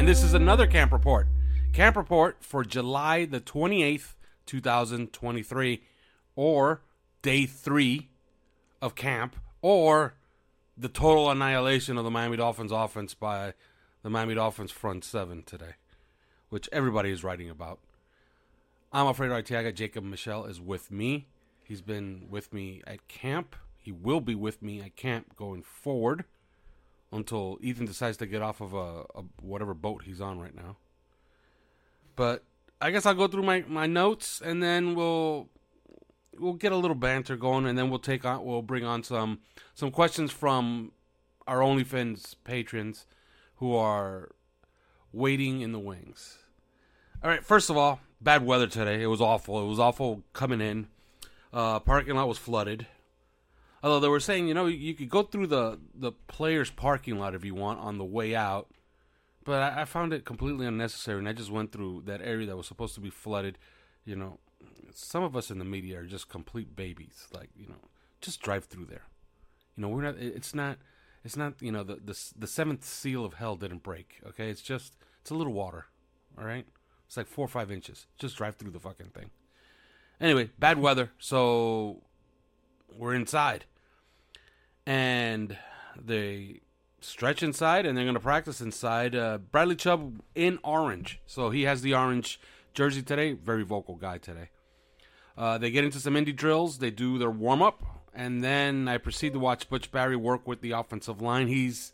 And this is another camp report. Camp report for July the 28th, 2023, or day three of camp, or the total annihilation of the Miami Dolphins offense by the Miami Dolphins front seven today, which everybody is writing about. I'm afraid Arteaga Jacob Michelle is with me. He's been with me at camp. He will be with me at camp going forward until Ethan decides to get off of a, a whatever boat he's on right now. But I guess I'll go through my, my notes and then we'll we'll get a little banter going and then we'll take on we'll bring on some some questions from our OnlyFans patrons who are waiting in the wings. All right, first of all, bad weather today. It was awful. It was awful coming in. Uh, parking lot was flooded. Although they were saying, you know, you could go through the the players' parking lot if you want on the way out, but I, I found it completely unnecessary, and I just went through that area that was supposed to be flooded. You know, some of us in the media are just complete babies. Like, you know, just drive through there. You know, we're not. It's not. It's not. You know, the the the seventh seal of hell didn't break. Okay, it's just it's a little water. All right, it's like four or five inches. Just drive through the fucking thing. Anyway, bad weather, so we're inside and they stretch inside and they're going to practice inside. Uh, Bradley Chubb in orange, so he has the orange jersey today. Very vocal guy today. Uh, they get into some indie drills. They do their warm up, and then I proceed to watch Butch Barry work with the offensive line. He's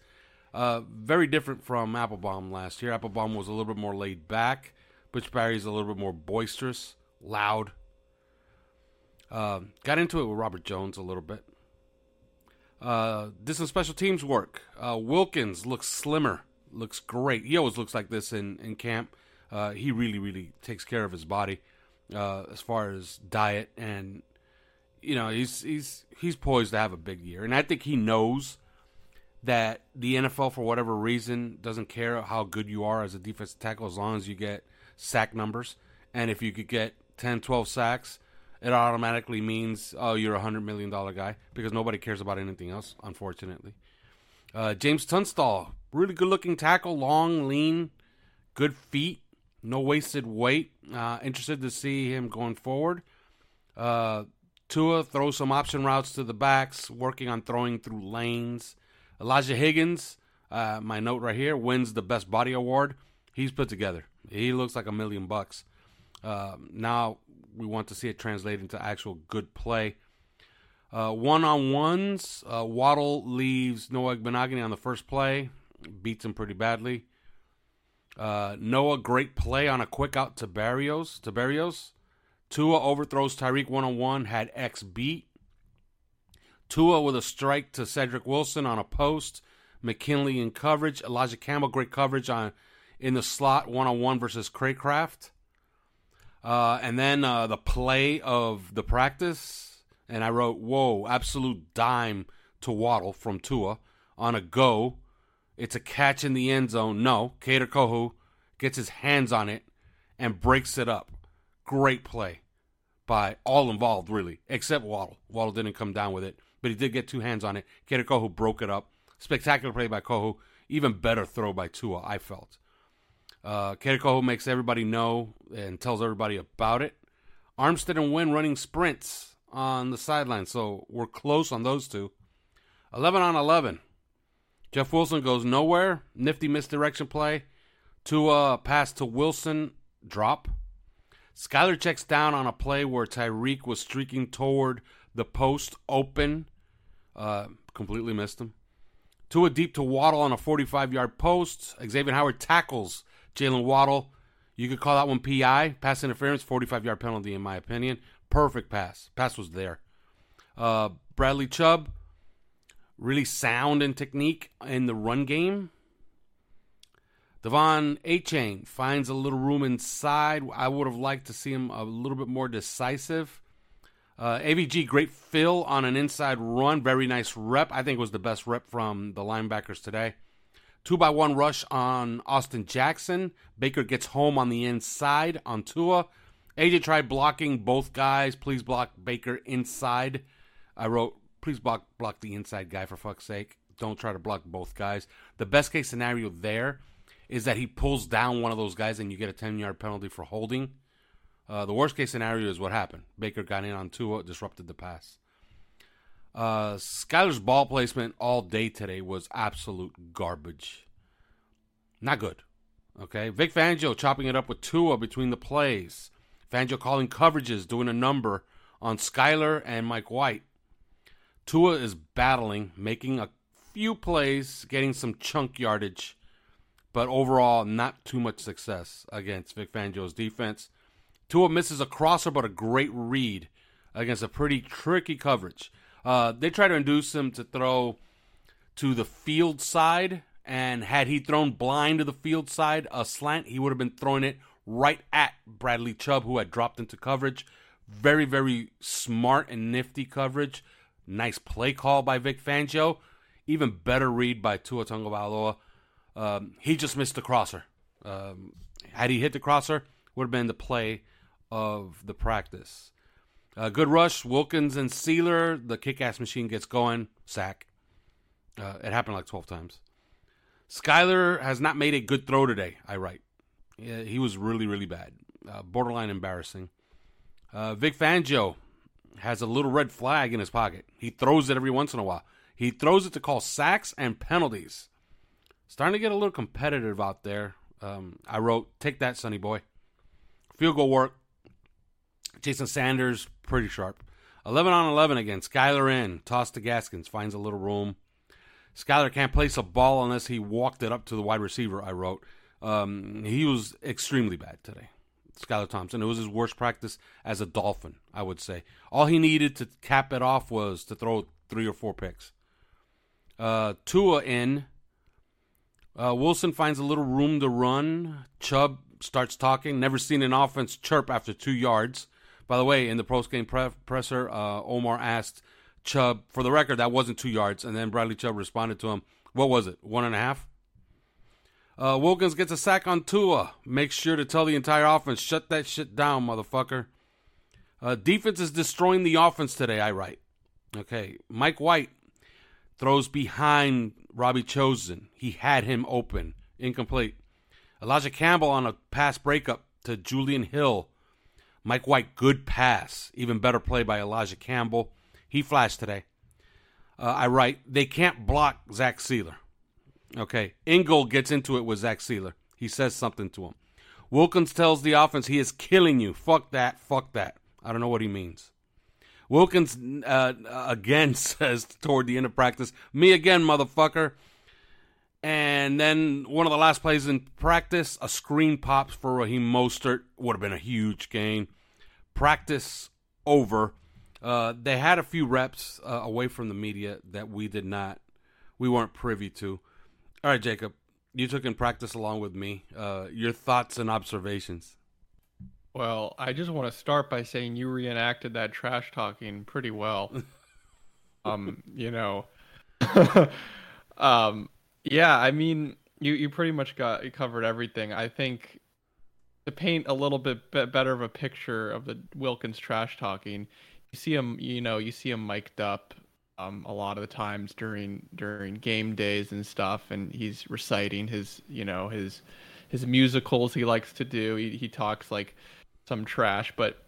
uh, very different from Applebaum last year. Applebaum was a little bit more laid back. Butch Barry's a little bit more boisterous, loud. Uh, got into it with Robert Jones a little bit. Uh, did some special teams work. Uh, Wilkins looks slimmer, looks great. He always looks like this in in camp. Uh, he really, really takes care of his body uh, as far as diet, and you know he's he's he's poised to have a big year. And I think he knows that the NFL, for whatever reason, doesn't care how good you are as a defensive tackle as long as you get sack numbers. And if you could get 10, 12 sacks, it automatically means oh you're a hundred million dollar guy because nobody cares about anything else, unfortunately. Uh, James Tunstall, really good looking tackle, long, lean, good feet, no wasted weight. Uh, interested to see him going forward. Uh, Tua throws some option routes to the backs, working on throwing through lanes. Elijah Higgins, uh, my note right here, wins the best body award. He's put together. He looks like a million bucks. Uh, now we want to see it translate into actual good play. One on ones, uh, Waddle leaves Noah Igbinoghene on the first play, beats him pretty badly. Uh, Noah, great play on a quick out to Berrios. To Berrios. Tua overthrows Tyreek one on one, had X beat. Tua with a strike to Cedric Wilson on a post. McKinley in coverage. Elijah Campbell, great coverage on in the slot one on one versus Cracraft. Uh, and then uh, the play of the practice, and I wrote, "Whoa, absolute dime to Waddle from Tua on a go. It's a catch in the end zone. No, Kader Kohou gets his hands on it and breaks it up. Great play by all involved, really, except Waddle. Waddle didn't come down with it, but he did get two hands on it. Kader Kohou broke it up. Spectacular play by Kohou. Even better throw by Tua, I felt. Uh, makes everybody know and tells everybody about it. Armstead and Wynn running sprints on the sideline, so we're close on those two. 11 on 11. Jeff Wilson goes nowhere. Nifty misdirection play. To a pass to Wilson, drop. Skylar checks down on a play where Tyreek was streaking toward the post open. Uh, completely missed him. Tua deep to Waddle on a 45 yard post. Xavier Howard tackles Jalen Waddle. You could call that one PI, pass interference, 45 yard penalty, in my opinion. Perfect pass. Pass was there. Uh, Bradley Chubb, really sound in technique in the run game. De'Von Achane finds a little room inside. I would have liked to see him a little bit more decisive. Uh, AVG, great fill on an inside run. Very nice rep. I think was the best rep from the linebackers today. Two by one rush on Austin Jackson. Baker gets home on the inside on Tua. AJ tried blocking both guys. Please block Baker inside. I wrote, please block block the inside guy for fuck's sake. Don't try to block both guys. The best case scenario there is that he pulls down one of those guys and you get a 10 yard penalty for holding. Uh, the worst case scenario is what happened. Baker got in on Tua, disrupted the pass. Uh, Skylar's ball placement all day today was absolute garbage. Not good. Okay. Vic Fangio chopping it up with Tua between the plays. Fangio calling coverages, doing a number on Skylar and Mike White. Tua is battling, making a few plays, getting some chunk yardage, but overall not too much success against Vic Fangio's defense. Tua misses a crosser, but a great read against a pretty tricky coverage. Uh, they try to induce him to throw to the field side, and had he thrown blind to the field side, a slant, he would have been throwing it right at Bradley Chubb, who had dropped into coverage. Very, very smart and nifty coverage. Nice play call by Vic Fangio. Even better read by Tua Tagovailoa. Um, he just missed the crosser. Um, had he hit the crosser, would have been the play of the practice. Uh, good rush, Wilkins and Sieler. The kick-ass machine gets going. Sack. Uh, it happened like 12 times. Skylar has not made a good throw today, I write. Yeah, he was really, really bad. Uh, borderline embarrassing. Uh, Vic Fangio has a little red flag in his pocket. He throws it every once in a while. He throws it to call sacks and penalties. Starting to get a little competitive out there. Um, I wrote, take that, Sonny boy. Field goal work. Jason Sanders, pretty sharp. 11 on 11 again. Skylar in. Toss to Gaskins. Finds a little room. Skylar can't place a ball unless he walked it up to the wide receiver, I wrote. Um, he was extremely bad today. Skylar Thompson. It was his worst practice as a Dolphin, I would say. All he needed to cap it off was to throw three or four picks. Uh, Tua in. Uh, Wilson finds a little room to run. Chubb starts talking. Never seen an offense chirp after two yards. By the way, in the postgame pre- presser, uh, Omar asked Chubb, for the record, that wasn't two yards. And then Bradley Chubb responded to him, what was it, one and a half? Uh, Wilkins gets a sack on Tua. Make sure to tell the entire offense, shut that shit down, motherfucker. Uh, defense is destroying the offense today, I write. Okay, Mike White throws behind Robbie Chosen. He had him open. Incomplete. Elijah Campbell on a pass breakup to Julian Hill. Mike White, good pass. Even better play by Elijah Campbell. He flashed today. Uh, I write, they can't block Zach Sieler. Okay. Ingold gets into it with Zach Sieler. He says something to him. Wilkins tells the offense he is killing you. Fuck that. Fuck that. I don't know what he means. Wilkins uh, again says toward the end of practice, me again, motherfucker. And then one of the last plays in practice, a screen pops for Raheem Mostert. Would have been a huge gain. Practice over. Uh, they had a few reps uh, away from the media that we did not, we weren't privy to. All right, Jacob, you took in practice along with me. Uh, your thoughts and observations. Well, I just want to start by saying you reenacted that trash talking pretty well. um, you know, um, yeah, I mean, you you pretty much got you covered everything. I think to paint a little bit better of a picture of the Wilkins trash talking, you see him, you know, you see him mic'd up um, a lot of the times during during game days and stuff, and he's reciting his, you know, his his musicals he likes to do. He he talks like some trash, but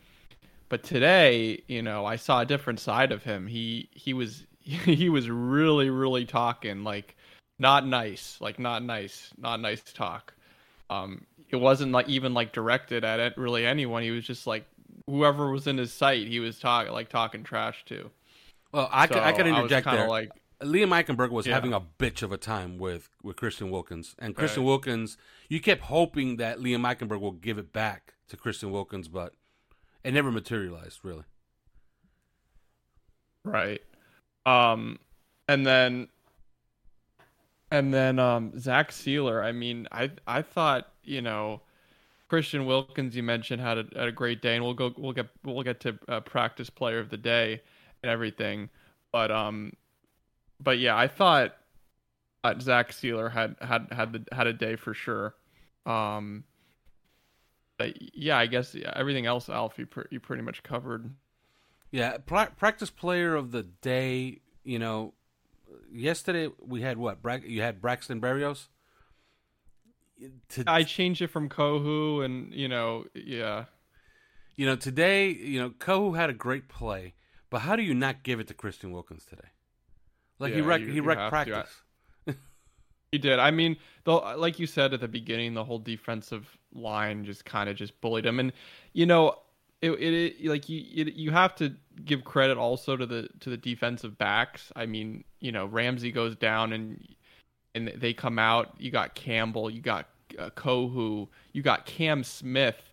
but today, you know, I saw a different side of him. He he was he was really really talking like not nice, like not nice, not nice talk. Um, it wasn't like even like directed at it really anyone. He was just like whoever was in his sight, he was talking like talking trash to. Well, I could I could So interject kinda there. Like, Liam Eichenberg was Yeah. having a bitch of a time with, with Christian Wilkins. And Christian Right. Wilkins, you kept hoping that Liam Eichenberg will give it back to Christian Wilkins, but it never materialized, really. Right. Um, and then, and then um, Zach Sieler. I mean, I I thought you know, Christian Wilkins. You mentioned had a, had a great day, and we'll go we'll get we'll get to uh, practice player of the day and everything. But um, but yeah, I thought uh, Zach Sieler had had had the had a day for sure. Um. But yeah, I guess everything else, Alf, you, pr- you pretty much covered. Yeah, pra- practice player of the day, you know, yesterday we had what? Bra- you had Braxton Berrios? To, I changed it from Kohou, and you know, yeah, you know, today, you know, Kohou had a great play, but how do you not give it to Christian Wilkins today? Like he wrecked you- he wrecked practice. he did. I mean, the like you said at the beginning, the whole defensive line just kind of just bullied him, and you know, it, it, it like you it, you have to give credit also to the to the defensive backs. I mean, you know, Ramsey goes down and and they come out. You got Campbell, you got uh, Kohou, you got Cam Smith,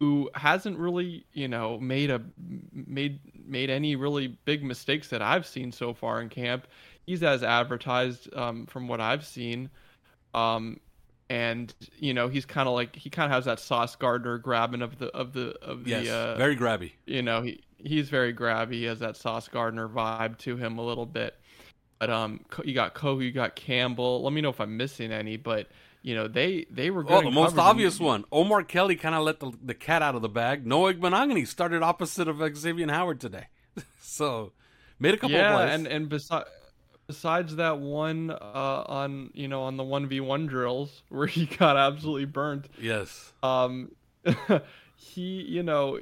who hasn't really, you know, made a made made any really big mistakes that I've seen so far in camp. He's as advertised um, from what I've seen, um, and you know, he's kind of like he kind of has that Sauce Gardner grabbing of the of the of the Yes, uh, very grabby. you know he he's very grabby he has that sauce gardner vibe to him a little bit but um you got Kohou, you got campbell let me know if i'm missing any but you know they they were good Oh, the most obvious one. Omar Kelly kind of let the, the cat out of the bag. Noah Igbinoghene started opposite of Xavier Howard today. so, made a couple yeah of plays. and and besides besides that one uh on you know on the 1v1 drills where he got absolutely burnt yes. um he you know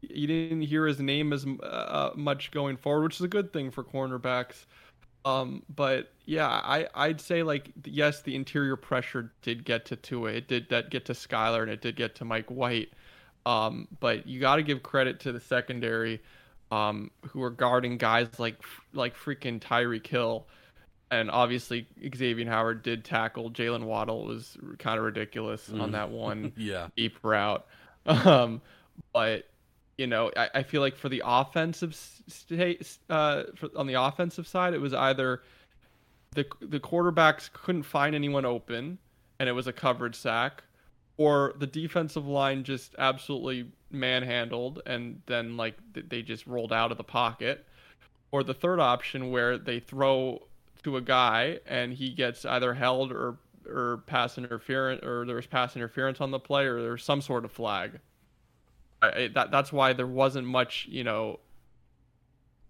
you didn't hear his name as uh, much going forward which is a good thing for cornerbacks um but yeah i i'd say like yes the interior pressure did get to Tua. it did that get to Skylar and it did get to Mike White um but you got to give credit to the secondary um who are guarding guys like like freaking Tyreek Hill, and obviously Xavier Howard did tackle Jalen Waddle was kind of ridiculous on that one Yeah. deep route. Um, but you know, I, I feel like for the offensive state, uh, for, on the offensive side, it was either the the quarterbacks couldn't find anyone open, and it was a covered sack, or the defensive line just absolutely manhandled, and then like they just rolled out of the pocket, or the third option where they throw to a guy and he gets either held or or pass interference or there's pass interference on the play or there's some sort of flag. I, that that's why there wasn't much, you know,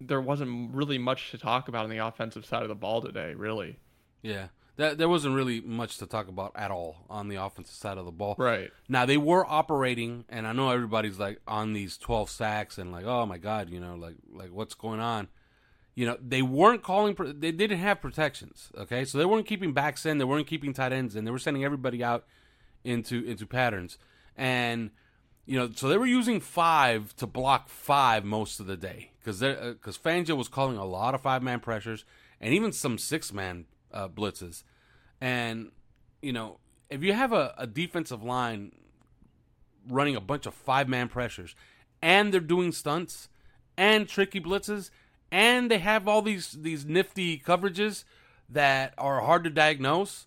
there wasn't really much to talk about on the offensive side of the ball today, really. Yeah. That, there wasn't really much to talk about at all on the offensive side of the ball. Right. Now they were operating, and I know everybody's like on these twelve sacks and like, oh my god, you know, like like what's going on? You know, they weren't calling. They didn't have protections. Okay, so they weren't keeping backs in. They weren't keeping tight ends in. They were sending everybody out into into patterns, and you know, so they were using five to block five most of the day because because Fangio was calling a lot of five man pressures and even some six man uh, blitzes, and you know, if you have a, a defensive line running a bunch of five man pressures and they're doing stunts and tricky blitzes and they have all these these nifty coverages that are hard to diagnose.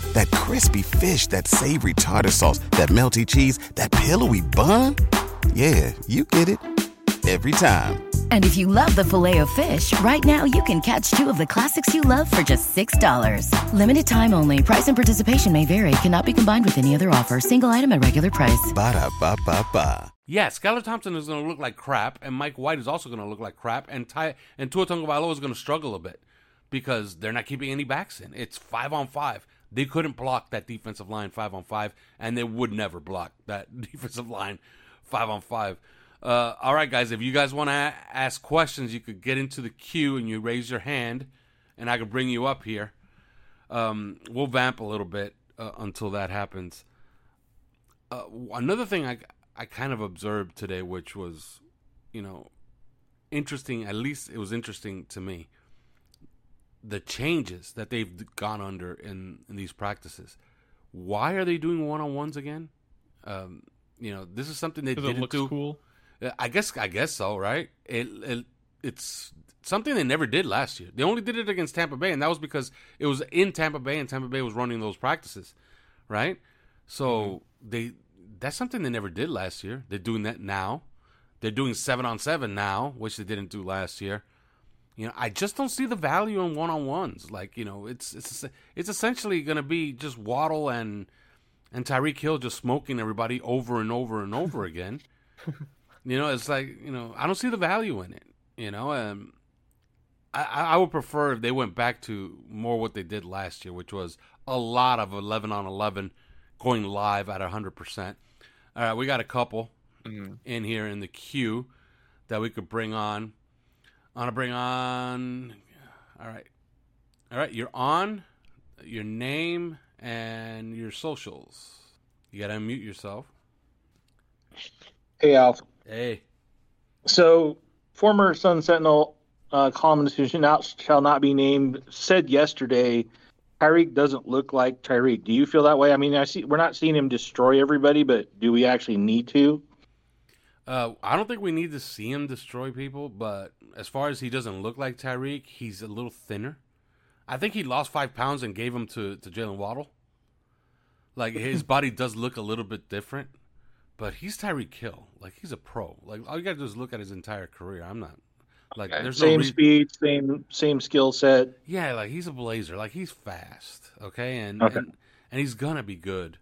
That crispy fish, that savory tartar sauce, that melty cheese, that pillowy bun. Yeah, you get it. Every time. And if you love the filet of fish, right now you can catch two of the classics you love for just $6. Limited time only. Price and participation may vary. Cannot be combined with any other offer. Single item at regular price. Ba-da-ba-ba-ba. yeah, Skylar Thompson is going to look like crap, and Mike White is also going to look like crap, and Ty and Tua Tagovailoa is going to struggle a bit because they're not keeping any backs in. It's five on five. They couldn't block that defensive line five on five, and they would never block that defensive line five on five. Uh, all right, guys, if you guys want to a- ask questions, you could get into the queue and you raise your hand, and I could bring you up here. Um, we'll vamp a little bit uh, until that happens. Uh, another thing I I kind of observed today, which was, you know, interesting. At least it was interesting to me. The changes that they've gone under in in these practices. Why are they doing one on ones again? Um, you know, this is something they didn't it looks do. cool. I guess I guess so, right? It, it it's something they never did last year. They only did it against Tampa Bay, and that was because it was in Tampa Bay, and Tampa Bay was running those practices, right? So they that's something they never did last year. They're doing that now. They're doing seven on seven now, which they didn't do last year. You know, I just don't see the value in one on ones. Like, you know, it's it's it's essentially going to be just Waddle and and Tyreek Hill just smoking everybody over and over and over again. You know, it's like you know, I don't see the value in it. You know, um, I I would prefer if they went back to more what they did last year, which was a lot of eleven on eleven, going live at hundred percent. All right, we got a couple in here in the queue that we could bring on. I want to bring on. All right, all right, you're on. Your name and your socials. You gotta unmute yourself. Hey, Alf. Hey. So, former Sun Sentinel uh, columnist who shall not, shall not be named said yesterday, Tyreek doesn't look like Tyreek. Do you feel that way? I mean, I see we're not seeing him destroy everybody, but do we actually need to? Uh, I don't think we need to see him destroy people, but as far as he doesn't look like Tyreek, he's a little thinner. I think he lost five pounds and gave him to, to Jalen Waddle. Like his body does look a little bit different, but he's Tyreek Hill. Like he's a pro. Like all you gotta do is look at his entire career. I'm not like there's no same speed, same same skill set. Yeah, like he's a blazer. Like he's fast. Okay, and Okay. and, and he's gonna be good.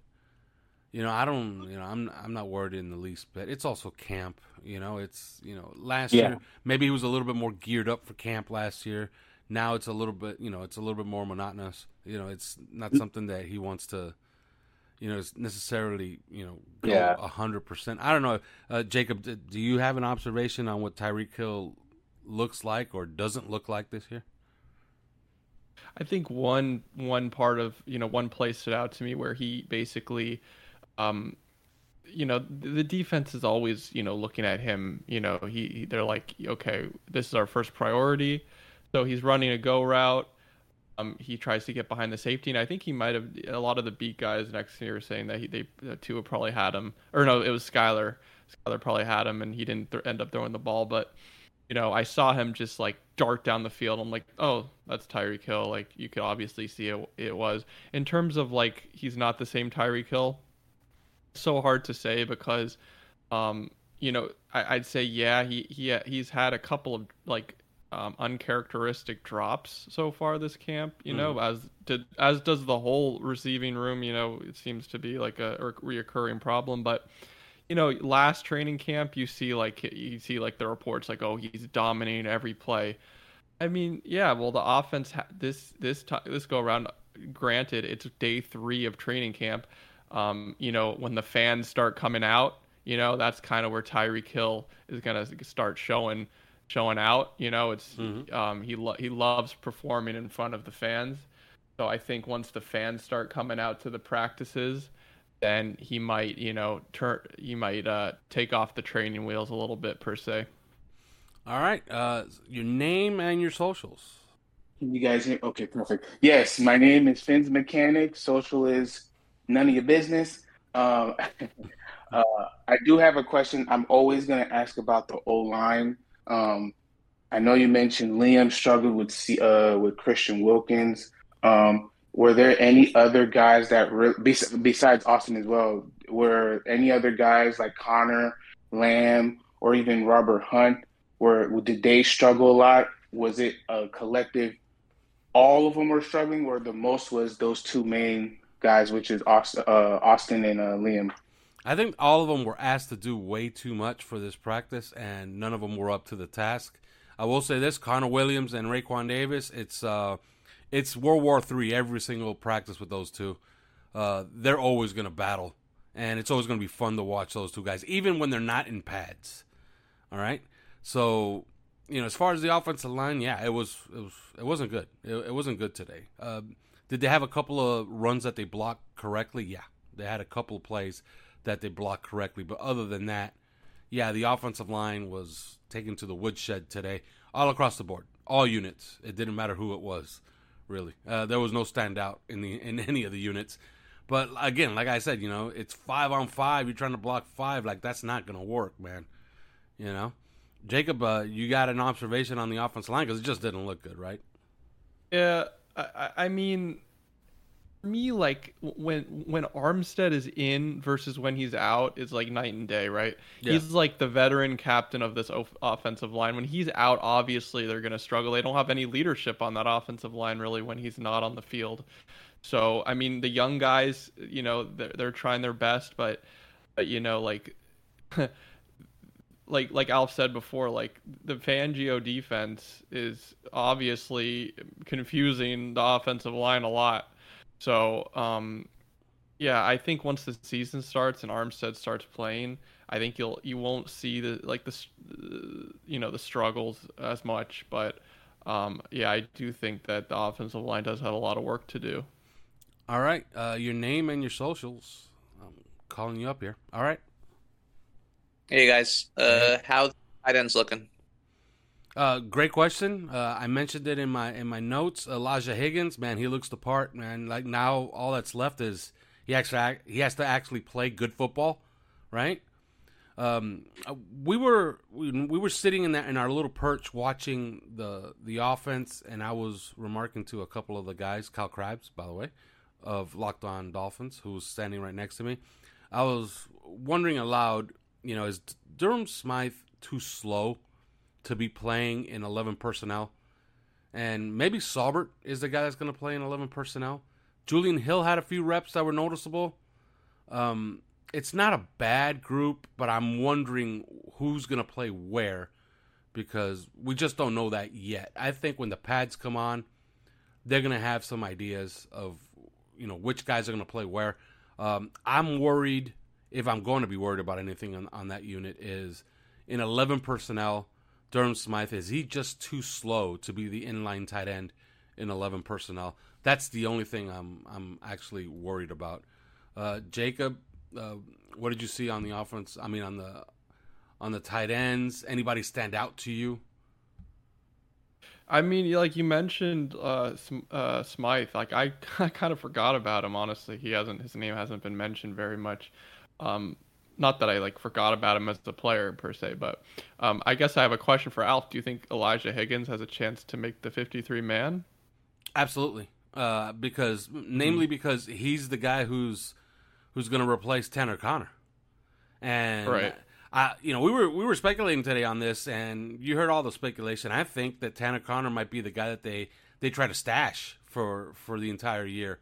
You know, I don't. You know, I'm I'm not worried in the least but It's also camp. You know, it's you know last Yeah. year maybe he was a little bit more geared up for camp last year. Now it's a little bit. You know, it's a little bit more monotonous. You know, it's not something that he wants to. You know, it's necessarily you know go Yeah. a hundred percent. I don't know, uh, Jacob. d- Do you have an observation on what Tyreek Hill looks like or doesn't look like this year? I think one one part of you know one play stood out to me where he basically, um, you know, the defense is always you know looking at him. You know, he- they're like, okay, this is our first priority, so he's running a go route. Um, he tries to get behind the safety, and I think he might have. A lot of the beat guys next year were saying that he they uh, Tua probably had him, or no, it was Skylar. Skylar probably had him, and he didn't th- end up throwing the ball, but you know, I saw him just like dart down the field. I'm like, oh, that's Tyreek Hill. Like you could obviously see it, it was. In terms of like he's not the same Tyreek Hill. So hard to say because, um, you know, I, I'd say yeah, he he he's had a couple of like um, uncharacteristic drops so far this camp. You know, as did as does the whole receiving room. You know, it seems to be like a, a reoccurring problem, but you know, last training camp, you see like you see like the reports like, oh, he's dominating every play. I mean, yeah, well, the offense ha- this this this go around. Granted, it's day three of training camp. Um, you know, when the fans start coming out, you know, that's kind of where Tyreek Hill is gonna start showing showing out. You know, it's um, he lo- he loves performing in front of the fans. So I think once the fans start coming out to the practices, then he might, you know, turn you might uh, take off the training wheels a little bit per se. All right, uh, your name and your socials. Can you guys hear? Okay, perfect. Yes, my name is Finn's Mechanic. Social is none of your business. Um, uh, I do have a question. I'm always going to ask about the O line. Um, I know you mentioned Liam struggled with C, uh, with Christian Wilkins. Um, were there any other guys that re- besides Austin as well? Were any other guys like Connor, Lamb, or even Robert Hunt? Were did they struggle a lot? Was it a collective? All of them were struggling, or the most was those two main guys, which is Austin, uh, Austin and uh, Liam. I think all of them were asked to do way too much for this practice, and none of them were up to the task. I will say this: Connor Williams and Raekwon Davis. It's uh, it's World War Three every single practice with those two. Uh, they're always going to battle, and it's always going to be fun to watch those two guys, even when they're not in pads. All right, so you know, as far as the offensive line, yeah, it was it was it wasn't good. It, it wasn't good today. Uh, did they have a couple of runs that they blocked correctly? Yeah, they had a couple of plays that they blocked correctly, but other than that, yeah, the offensive line was taken to the woodshed today, all across the board, all units. It didn't matter who it was, really. Uh, there was no standout in the in any of the units. But again, like I said, you know, it's five on five. You're trying to block five, like that's not gonna work, man. You know, Jacob, uh, you got an observation on the offensive line because it just didn't look good, right? Yeah, I, I mean, for me, like when when Armstead is in versus when he's out is like night and day, right? Yeah. He's like the veteran captain of this of- offensive line. When he's out, obviously they're going to struggle. They don't have any leadership on that offensive line really when he's not on the field. So I mean, the young guys, you know, they're they're trying their best, but, but you know, like. like like Alf said before, like the Fangio defense is obviously confusing the offensive line a lot. So, um, yeah, I think once the season starts and Armstead starts playing, I think you'll you won't see the like the you know the struggles as much. But um, yeah, I do think that the offensive line does have a lot of work to do. All right, uh, your name and your socials. I'm calling you up here. All right. Hey guys, uh, how tight ends looking? Uh, great question. Uh, I mentioned it in my in my notes. Elijah Higgins, man, he looks the part, man. Like now, all that's left is he actually he has to actually play good football, right? Um, we were we, we were sitting in that in our little perch watching the the offense, and I was remarking to a couple of the guys, Kyle Crabbs, by the way, of Locked On Dolphins, who was standing right next to me. I was wondering aloud, you know, is Durham Smythe too slow to be playing in 11 personnel? And maybe Saubert is the guy that's going to play in 11 personnel. Julian Hill had a few reps that were noticeable. Um, it's not a bad group, but I'm wondering who's going to play where because we just don't know that yet. I think when the pads come on, they're going to have some ideas of you know which guys are going to play where. Um, I'm worried if I'm going to be worried about anything on, on that unit is in 11 personnel. Durham Smythe is he just too slow to be the inline tight end in 11 personnel? That's the only thing I'm I'm actually worried about. Uh, Jacob, uh, what did you see on the offense? I mean on the on the tight ends. Anybody stand out to you? I mean, like you mentioned, uh, uh, Smythe. Like I, I kind of forgot about him. Honestly, he hasn't. His name hasn't been mentioned very much. Um, not that I like forgot about him as a player per se, but um, I guess I have a question for Alf. Do you think Elijah Higgins has a chance to make the 53 man? Absolutely, uh, because namely Mm-hmm. because he's the guy who's who's going to replace Tanner Connor, and Right. I, you know, we were we were speculating today on this, and you heard all the speculation. I think that Tanner Connor might be the guy that they they try to stash for for the entire year.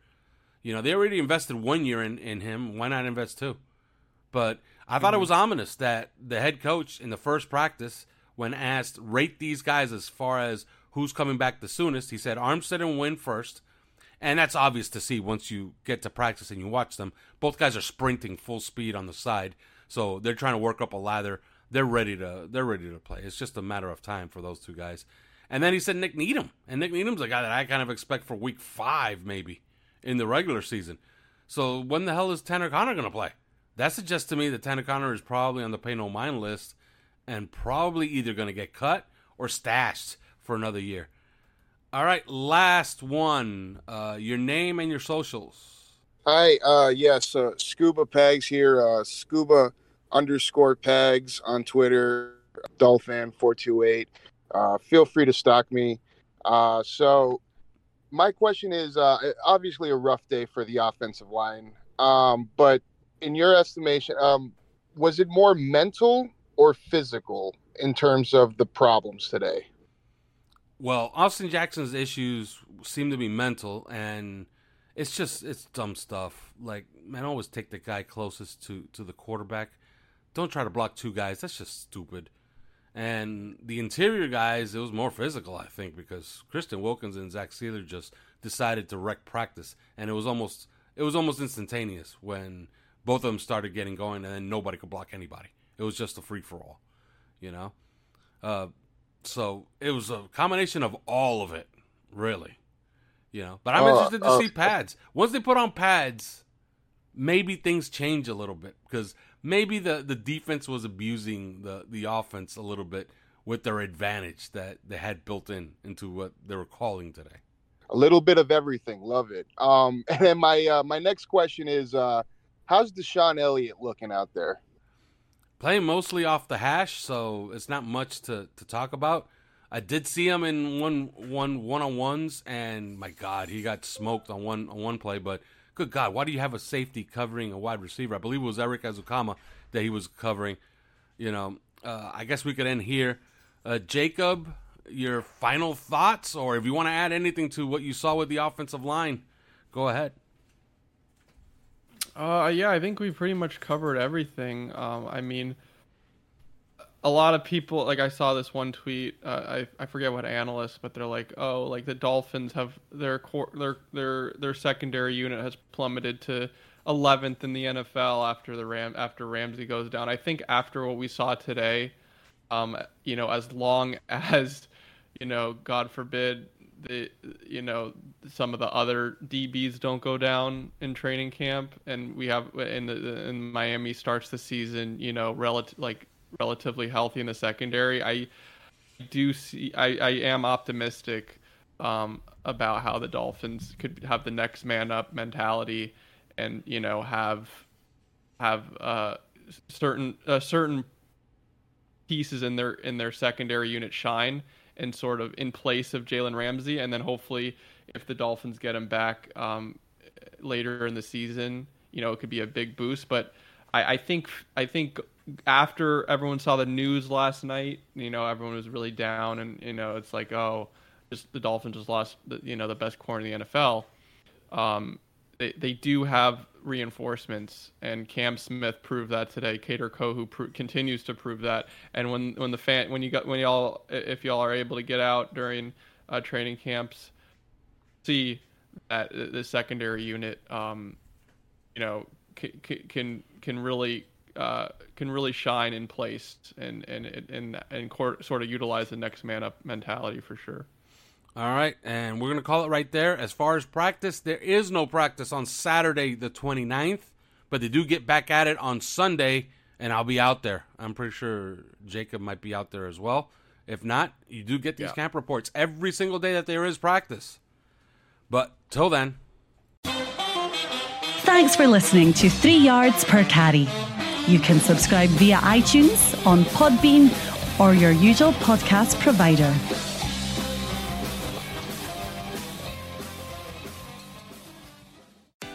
You know, they already invested one year in in him. Why not invest two? But I thought it mm-hmm. was ominous that the head coach in the first practice, when asked rate these guys as far as who's coming back the soonest, he said Armstead and Wynn first. And that's obvious to see once you get to practice and you watch them. Both guys are sprinting full speed on the side, so they're trying to work up a lather. They're ready to they're ready to play. It's just a matter of time for those two guys. And then he said Nik Needham, and Nik Needham's a guy that I kind of expect for week five maybe in the regular season. So when the hell is Tanner Connor going to play? That suggests to me that Tanner Connor is probably on the pay no mind list and probably either going to get cut or stashed for another year. All right, last one. Uh, your name and your socials. Hi, uh, yes, uh, Scuba Pegs here. Uh, scuba underscore Pegs on Twitter. Dolphin428. Uh, feel free to stalk me. Uh, so, my question is uh, obviously a rough day for the offensive line. Um, but in your estimation, um, was it more mental or physical in terms of the problems today? Well, Austin Jackson's issues seem to be mental, and it's just it's dumb stuff. Like man, always take the guy closest to to the quarterback. Don't try to block two guys. That's just stupid. And the interior guys, it was more physical, I think, because Christian Wilkins and Zach Sieler just decided to wreck practice, and it was almost it was almost instantaneous when both of them started getting going, and then nobody could block anybody. It was just a free for all, you know. Uh, so it was a combination of all of it, really, you know. But I'm Uh, interested to uh, see pads. Once they put on pads, maybe things change a little bit because maybe the the defense was abusing the the offense a little bit with their advantage that they had built in into what they were calling today. A little bit of everything. Love it. Um, and then my uh, my next question is, uh, how's DeShon Elliott looking out there? Playing mostly off the hash, so it's not much to, to talk about. I did see him in one one one on ones, and my God, he got smoked on one on one play. But good God, why do you have a safety covering a wide receiver? I believe it was Erik Ezukanma that he was covering. You know, uh, I guess we could end here. Uh, Jacob, your final thoughts, or if you want to add anything to what you saw with the offensive line, go ahead. Uh, yeah, I think we pretty much covered everything. Um, I mean, a lot of people, like I saw this one tweet. Uh, I I forget what analyst, but they're like, oh, like the Dolphins have their core, their their their secondary unit has plummeted to 11th in the NFL after the Ram after Ramsey goes down. I think after what we saw today, um, you know, as long as, you know, God forbid, the you know some of the other DBs don't go down in training camp, and we have in the in Miami starts the season, you know, relative like relatively healthy in the secondary. I do see, I I am optimistic um, about how the Dolphins could have the next man up mentality, and you know have have uh, certain uh, certain pieces in their in their secondary unit shine and sort of in place of Jalen Ramsey, and then hopefully if the Dolphins get him back um, later in the season, you know it could be a big boost. But I, I think I think after everyone saw the news last night, you know everyone was really down, and you know it's like oh, just the Dolphins just lost the, you know the best corner in the NFL. Um, they, they do have reinforcements, and Cam Smith proved that today. Kader Kohou continues to prove that. And when when the fan when you got when y'all if y'all are able to get out during uh, training camps, see that the secondary unit, um, you know, can can can really uh, can really shine in place and and and and court, sort of utilize the next man up mentality for sure. All right, and we're going to call it right there. As far as practice, there is no practice on Saturday the 29th, but they do get back at it on Sunday, and I'll be out there. I'm pretty sure Jacob might be out there as well. If not, you do get these Yeah. camp reports every single day that there is practice. But till then, Thanks for listening to Three Yards Per Carry. You can subscribe via iTunes, on Podbean, or your usual podcast provider.